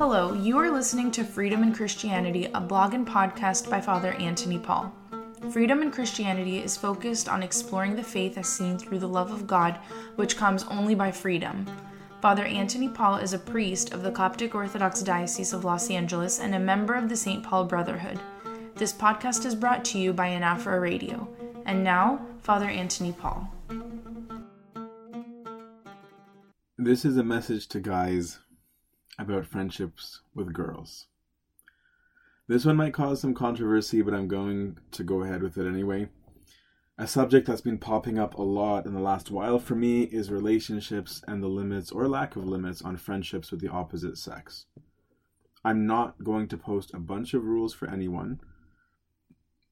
Hello, you are listening to Freedom in Christianity, a blog and podcast by Father Antony Paul. Freedom in Christianity is focused on exploring the faith as seen through the love of God, which comes only by freedom. Father Antony Paul is a priest of the Coptic Orthodox Diocese of Los Angeles and a member of the St. Paul Brotherhood. This podcast is brought to you by Anaphora Radio. And now, Father Antony Paul. This is a message to guys about friendships with girls. This one might cause some controversy, but I'm going to go ahead with it anyway. A subject that's been popping up a lot in the last while for me is relationships and the limits or lack of limits on friendships with the opposite sex. I'm not going to post a bunch of rules for anyone,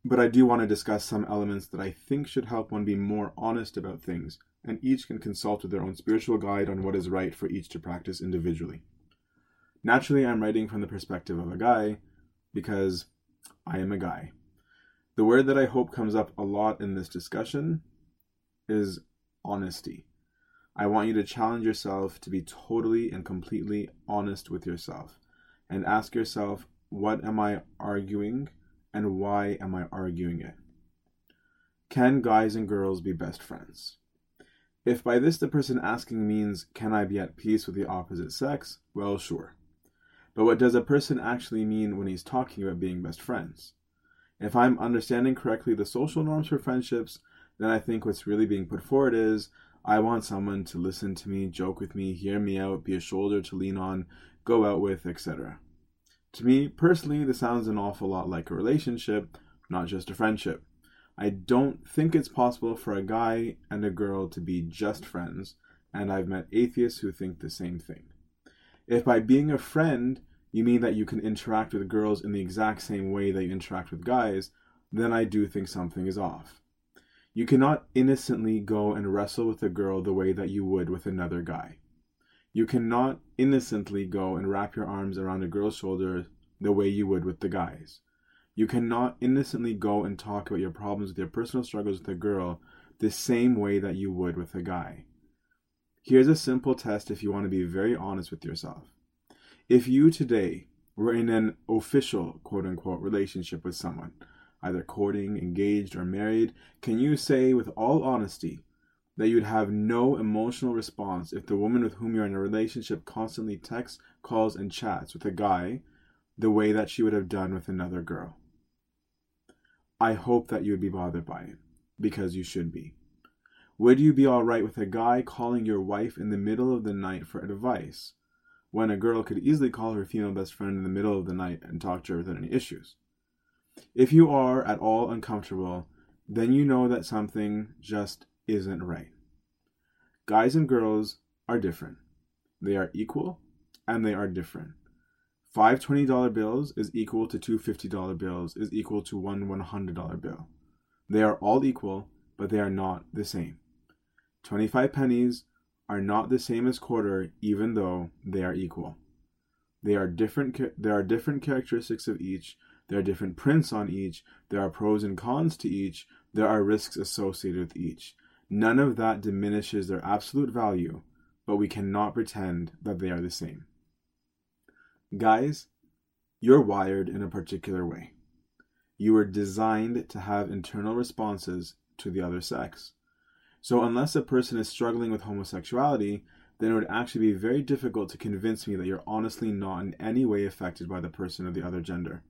but I do want to discuss some elements that I think should help one be more honest about things, and each can consult with their own spiritual guide on what is right for each to practice individually. Naturally, I'm writing from the perspective of a guy because I am a guy. The word that I hope comes up a lot in this discussion is honesty. I want you to challenge yourself to be totally and completely honest with yourself and ask yourself, what am I arguing and why am I arguing it? Can guys and girls be best friends? If by this the person asking means, can I be at peace with the opposite sex? Well, sure. But what does a person actually mean when he's talking about being best friends? If I'm understanding correctly the social norms for friendships, then I think what's really being put forward is I want someone to listen to me, joke with me, hear me out, be a shoulder to lean on, go out with, etc. To me, personally, this sounds an awful lot like a relationship, not just a friendship. I don't think it's possible for a guy and a girl to be just friends, and I've met atheists who think the same thing. If by being a friend you mean that you can interact with girls in the exact same way that you interact with guys, then I do think something is off. You cannot innocently go and wrestle with a girl the way that you would with another guy. You cannot innocently go and wrap your arms around a girl's shoulder the way you would with the guys. You cannot innocently go and talk about your problems with your personal struggles with a girl the same way that you would with a guy. Here's a simple test if you want to be very honest with yourself. If you today were in an official quote unquote relationship with someone, either courting, engaged, or married, can you say with all honesty that you'd have no emotional response if the woman with whom you're in a relationship constantly texts, calls, and chats with a guy the way that she would have done with another girl? I hope that you would be bothered by it, because you should be. Would you be alright with a guy calling your wife in the middle of the night for advice? When a girl could easily call her female best friend in the middle of the night and talk to her without any issues. If you are at all uncomfortable, then you know that something just isn't right. Guys and girls are different. They are equal and they are different. Five $20 bills is equal to two $50 bills is equal to one $100 bill. They are all equal, but they are not the same. 25 pennies are not the same as quarter even though they are equal. They are different there are different characteristics of each, there are different prints on each, there are pros and cons to each, there are risks associated with each. None of that diminishes their absolute value, but we cannot pretend that they are the same. Guys, you're wired in a particular way. You were designed to have internal responses to the other sex. So, unless a person is struggling with homosexuality, then it would actually be very difficult to convince me that you're honestly not in any way affected by the person of the other gender.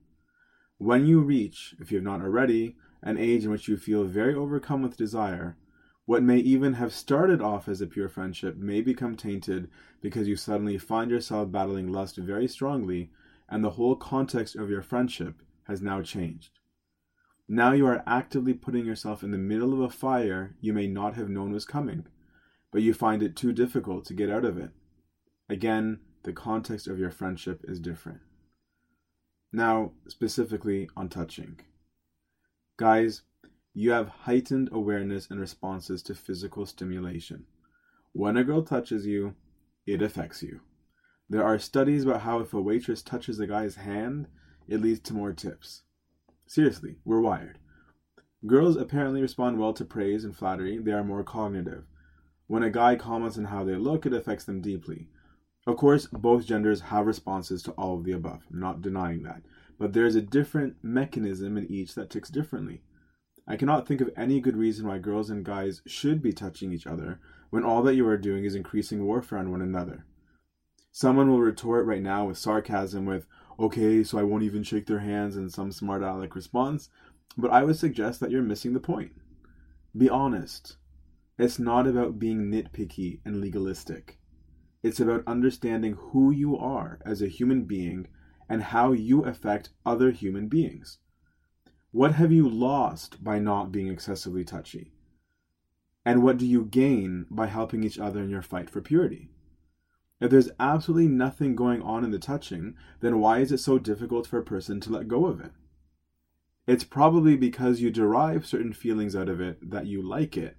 When you reach, if you have not already, an age in which you feel very overcome with desire, what may even have started off as a pure friendship may become tainted because you suddenly find yourself battling lust very strongly, and the whole context of your friendship has now changed. Now you are actively putting yourself in the middle of a fire you may not have known was coming, but you find it too difficult to get out of it. Again, the context of your friendship is different. Now, specifically on touching. Guys, you have heightened awareness and responses to physical stimulation. When a girl touches you, it affects you. There are studies about how if a waitress touches a guy's hand, it leads to more tips. Seriously, we're wired. Girls apparently respond well to praise and flattery, they are more cognitive. When a guy comments on how they look, it affects them deeply. Of course, both genders have responses to all of the above. I'm not denying that. But there is a different mechanism in each that ticks differently. I cannot think of any good reason why girls and guys should be touching each other when all that you are doing is increasing warfare on one another. Someone will retort right now with sarcasm with, okay, so I won't even shake their hands in some smart aleck response, but I would suggest that you're missing the point. Be honest. It's not about being nitpicky and legalistic. It's about understanding who you are as a human being and how you affect other human beings. What have you lost by not being excessively touchy? And what do you gain by helping each other in your fight for purity? If there's absolutely nothing going on in the touching, then why is it so difficult for a person to let go of it? It's probably because you derive certain feelings out of it that you like it,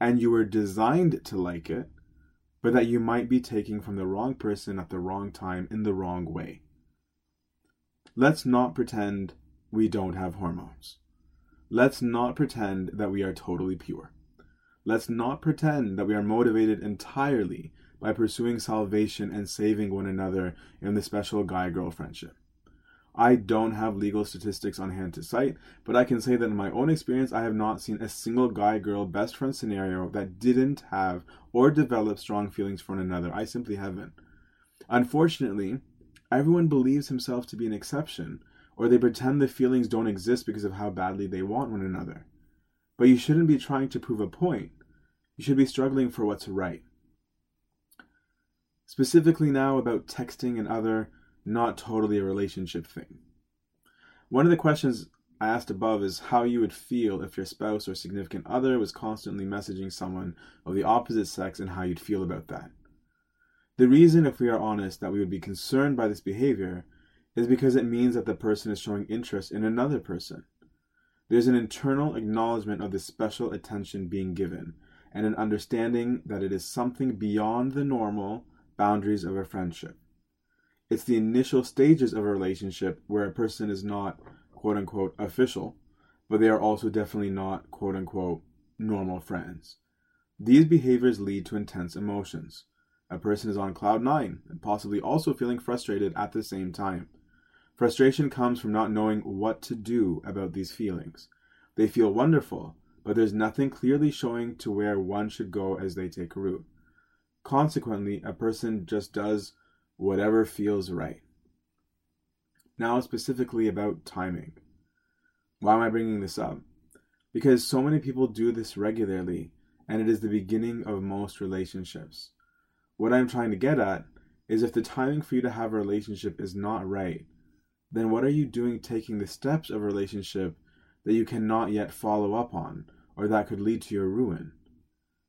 and you were designed to like it, but that you might be taking from the wrong person at the wrong time in the wrong way. Let's not pretend we don't have hormones. Let's not pretend that we are totally pure. Let's not pretend that we are motivated entirely by pursuing salvation and saving one another in the special guy girl friendship. I don't have legal statistics on hand to cite, but I can say that in my own experience, I have not seen a single guy girl best friend scenario that didn't have or develop strong feelings for one another. I simply haven't. Unfortunately, everyone believes himself to be an exception, or they pretend the feelings don't exist because of how badly they want one another. But you shouldn't be trying to prove a point. You should be struggling for what's right. Specifically, now about texting and other not totally a relationship thing. One of the questions I asked above is how you would feel if your spouse or significant other was constantly messaging someone of the opposite sex and how you'd feel about that. The reason, if we are honest, that we would be concerned by this behavior is because it means that the person is showing interest in another person. There's an internal acknowledgement of the special attention being given and an understanding that it is something beyond the normal boundaries of a friendship. It's the initial stages of a relationship where a person is not quote unquote official, but they are also definitely not quote unquote normal friends. These behaviors lead to intense emotions. A person is on cloud nine and possibly also feeling frustrated at the same time. Frustration comes from not knowing what to do about these feelings. They feel wonderful, but there's nothing clearly showing to where one should go as they take root. Consequently, a person just does whatever feels right. Now, specifically about timing. Why am I bringing this up? Because so many people do this regularly, and it is the beginning of most relationships. What I'm trying to get at is if the timing for you to have a relationship is not right, then what are you doing taking the steps of a relationship that you cannot yet follow up on, or that could lead to your ruin?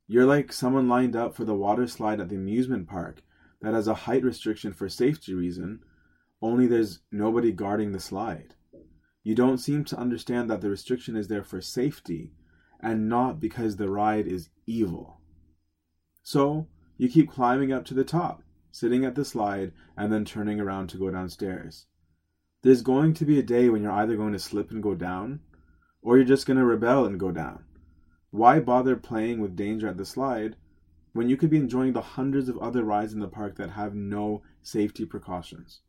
You're like someone lined up for the water slide at the amusement park that has a height restriction for safety reason, only there's nobody guarding the slide. You don't seem to understand that the restriction is there for safety and not because the ride is evil. So, you keep climbing up to the top, sitting at the slide, and then turning around to go downstairs. There's going to be a day when you're either going to slip and go down, or you're just going to rebel and go down. Why bother playing with danger at the slide when you could be enjoying the hundreds of other rides in the park that have no safety precautions.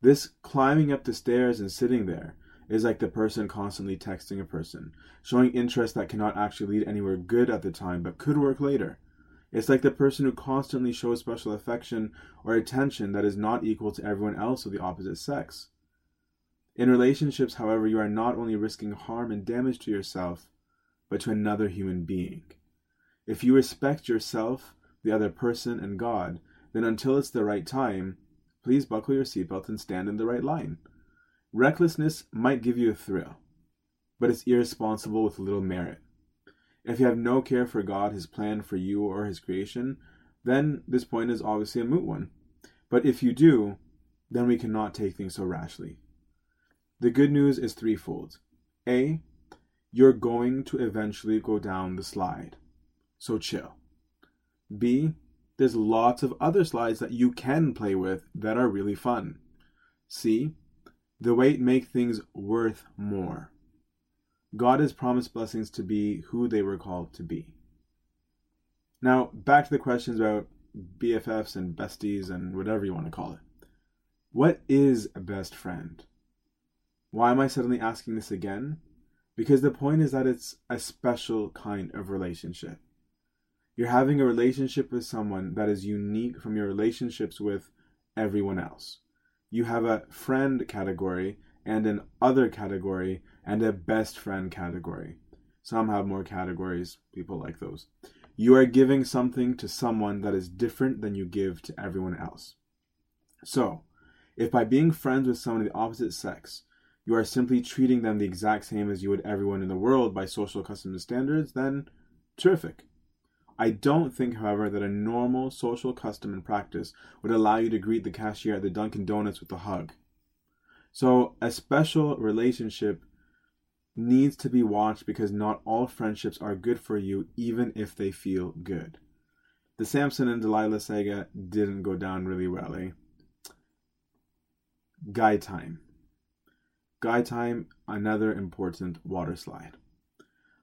This climbing up the stairs and sitting there is like the person constantly texting a person, showing interest that cannot actually lead anywhere good at the time but could work later. It's like the person who constantly shows special affection or attention that is not equal to everyone else of the opposite sex. In relationships, however, you are not only risking harm and damage to yourself, but to another human being. If you respect yourself, the other person, and God, then until it's the right time, please buckle your seatbelt and stand in the right line. Recklessness might give you a thrill, but it's irresponsible with little merit. If you have no care for God, His plan for you, or His creation, then this point is obviously a moot one. But if you do, then we cannot take things so rashly. The good news is threefold. A, you're going to eventually go down the slide so chill. B, there's lots of other slides that you can play with that are really fun. C, the wait make things worth more. God has promised blessings to be who they were called to be. Now, back to the questions about BFFs and besties and whatever you want to call it. What is a best friend? Why am I suddenly asking this again? Because the point is that it's a special kind of relationship. You're having a relationship with someone that is unique from your relationships with everyone else. You have a friend category and an other category and a best friend category. Some have more categories, people like those. You are giving something to someone that is different than you give to everyone else. So, if by being friends with someone of the opposite sex, you are simply treating them the exact same as you would everyone in the world by social customs and standards, then terrific. I don't think, however, that a normal social custom and practice would allow you to greet the cashier at the Dunkin' Donuts with a hug. So, a special relationship needs to be watched because not all friendships are good for you, even if they feel good. The Samson and Delilah saga didn't go down really well, eh? Guy time. Guy time, another important water slide.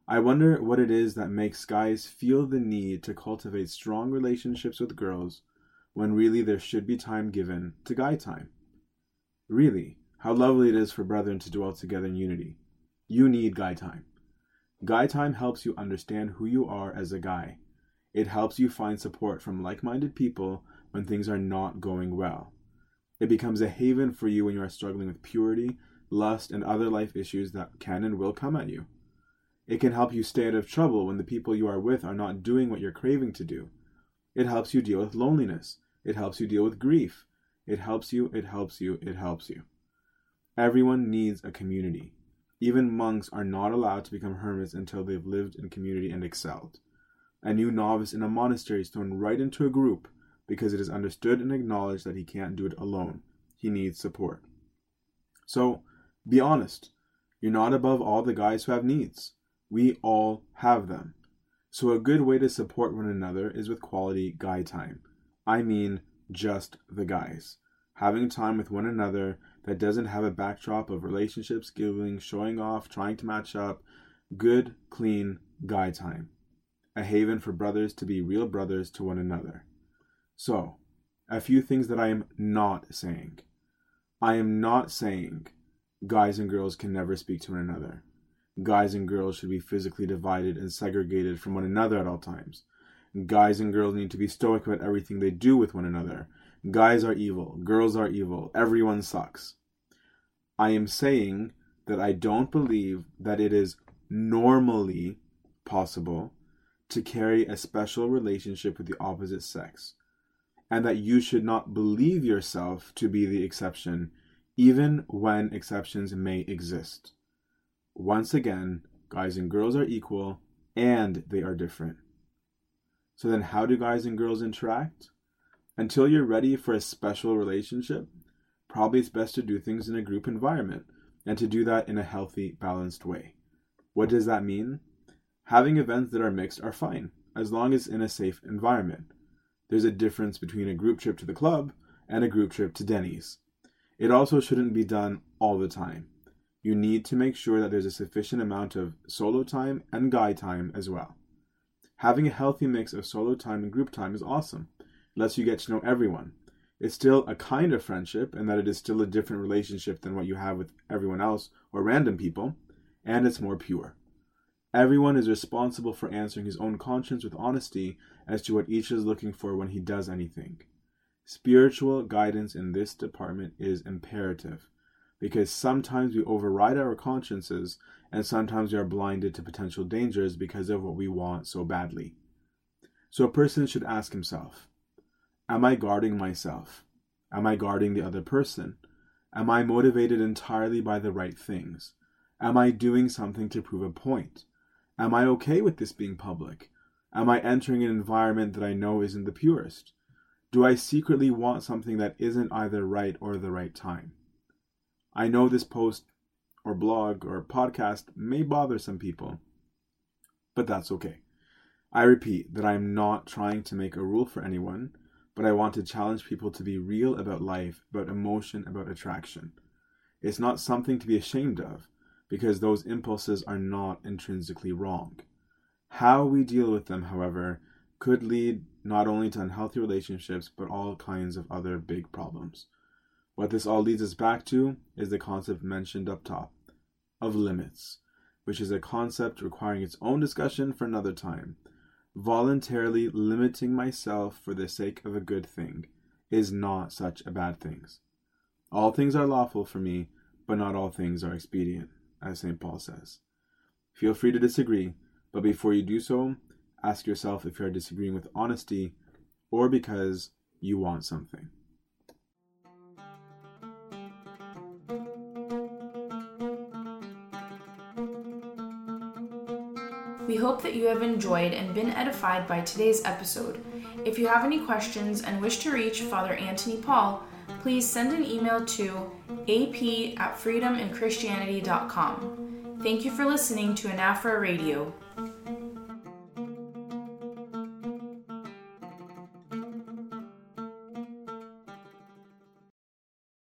I wonder what it is that makes guys feel the need to cultivate strong relationships with girls when really there should be time given to guy time. Really, how lovely it is for brethren to dwell together in unity. You need guy time. Guy time helps you understand who you are as a guy. It helps you find support from like minded people when things are not going well. It becomes a haven for you when you are struggling with purity, lust, and other life issues that can and will come at you. It can help you stay out of trouble when the people you are with are not doing what you're craving to do. It helps you deal with loneliness. It helps you deal with grief. It helps you, it helps you, it helps you. Everyone needs a community. Even monks are not allowed to become hermits until they've lived in community and excelled. A new novice in a monastery is thrown right into a group because it is understood and acknowledged that he can't do it alone. He needs support. So, be honest. You're not above all the guys who have needs. We all have them. So, a good way to support one another is with quality guy time. I mean, just the guys. Having time with one another that doesn't have a backdrop of relationships, giving, showing off, trying to match up. Good, clean guy time. A haven for brothers to be real brothers to one another. So, a few things that I am not saying. I am not saying guys and girls can never speak to one another. Guys and girls should be physically divided and segregated from one another at all times. Guys and girls need to be stoic about everything they do with one another. Guys are evil. Girls are evil. Everyone sucks. I am saying that I don't believe that it is normally possible to carry a special relationship with the opposite sex and that you should not believe yourself to be the exception, even when exceptions may exist. Once again, guys and girls are equal and they are different. So then, how do guys and girls interact? Until you're ready for a special relationship, probably it's best to do things in a group environment and to do that in a healthy, balanced way. What does that mean? Having events that are mixed are fine, as long as in a safe environment. There's a difference between a group trip to the club and a group trip to Denny's. It also shouldn't be done all the time. You need to make sure that there's a sufficient amount of solo time and guy time as well. Having a healthy mix of solo time and group time is awesome. It lets you get to know everyone. It's still a kind of friendship, and that it is still a different relationship than what you have with everyone else or random people, and it's more pure. Everyone is responsible for answering his own conscience with honesty as to what each is looking for when he does anything. Spiritual guidance in this department is imperative because sometimes we override our consciences and sometimes we are blinded to potential dangers because of what we want so badly. So a person should ask himself Am I guarding myself? Am I guarding the other person? Am I motivated entirely by the right things? Am I doing something to prove a point? Am I okay with this being public? Am I entering an environment that I know isn't the purest? Do I secretly want something that isn't either right or the right time? I know this post or blog or podcast may bother some people, but that's okay. I repeat that I am not trying to make a rule for anyone, but I want to challenge people to be real about life, about emotion, about attraction. It's not something to be ashamed of because those impulses are not intrinsically wrong. How we deal with them, however, could lead not only to unhealthy relationships, but all kinds of other big problems. What this all leads us back to is the concept mentioned up top of limits, which is a concept requiring its own discussion for another time. Voluntarily limiting myself for the sake of a good thing is not such a bad thing. All things are lawful for me, but not all things are expedient, as St. Paul says. Feel free to disagree, but before you do so, ask yourself if you are disagreeing with honesty or because you want something. We hope that you have enjoyed and been edified by today's episode. If you have any questions and wish to reach Father Antony Paul, please send an email to ap at freedominchristianity.com. Thank you for listening to Anaphora Radio.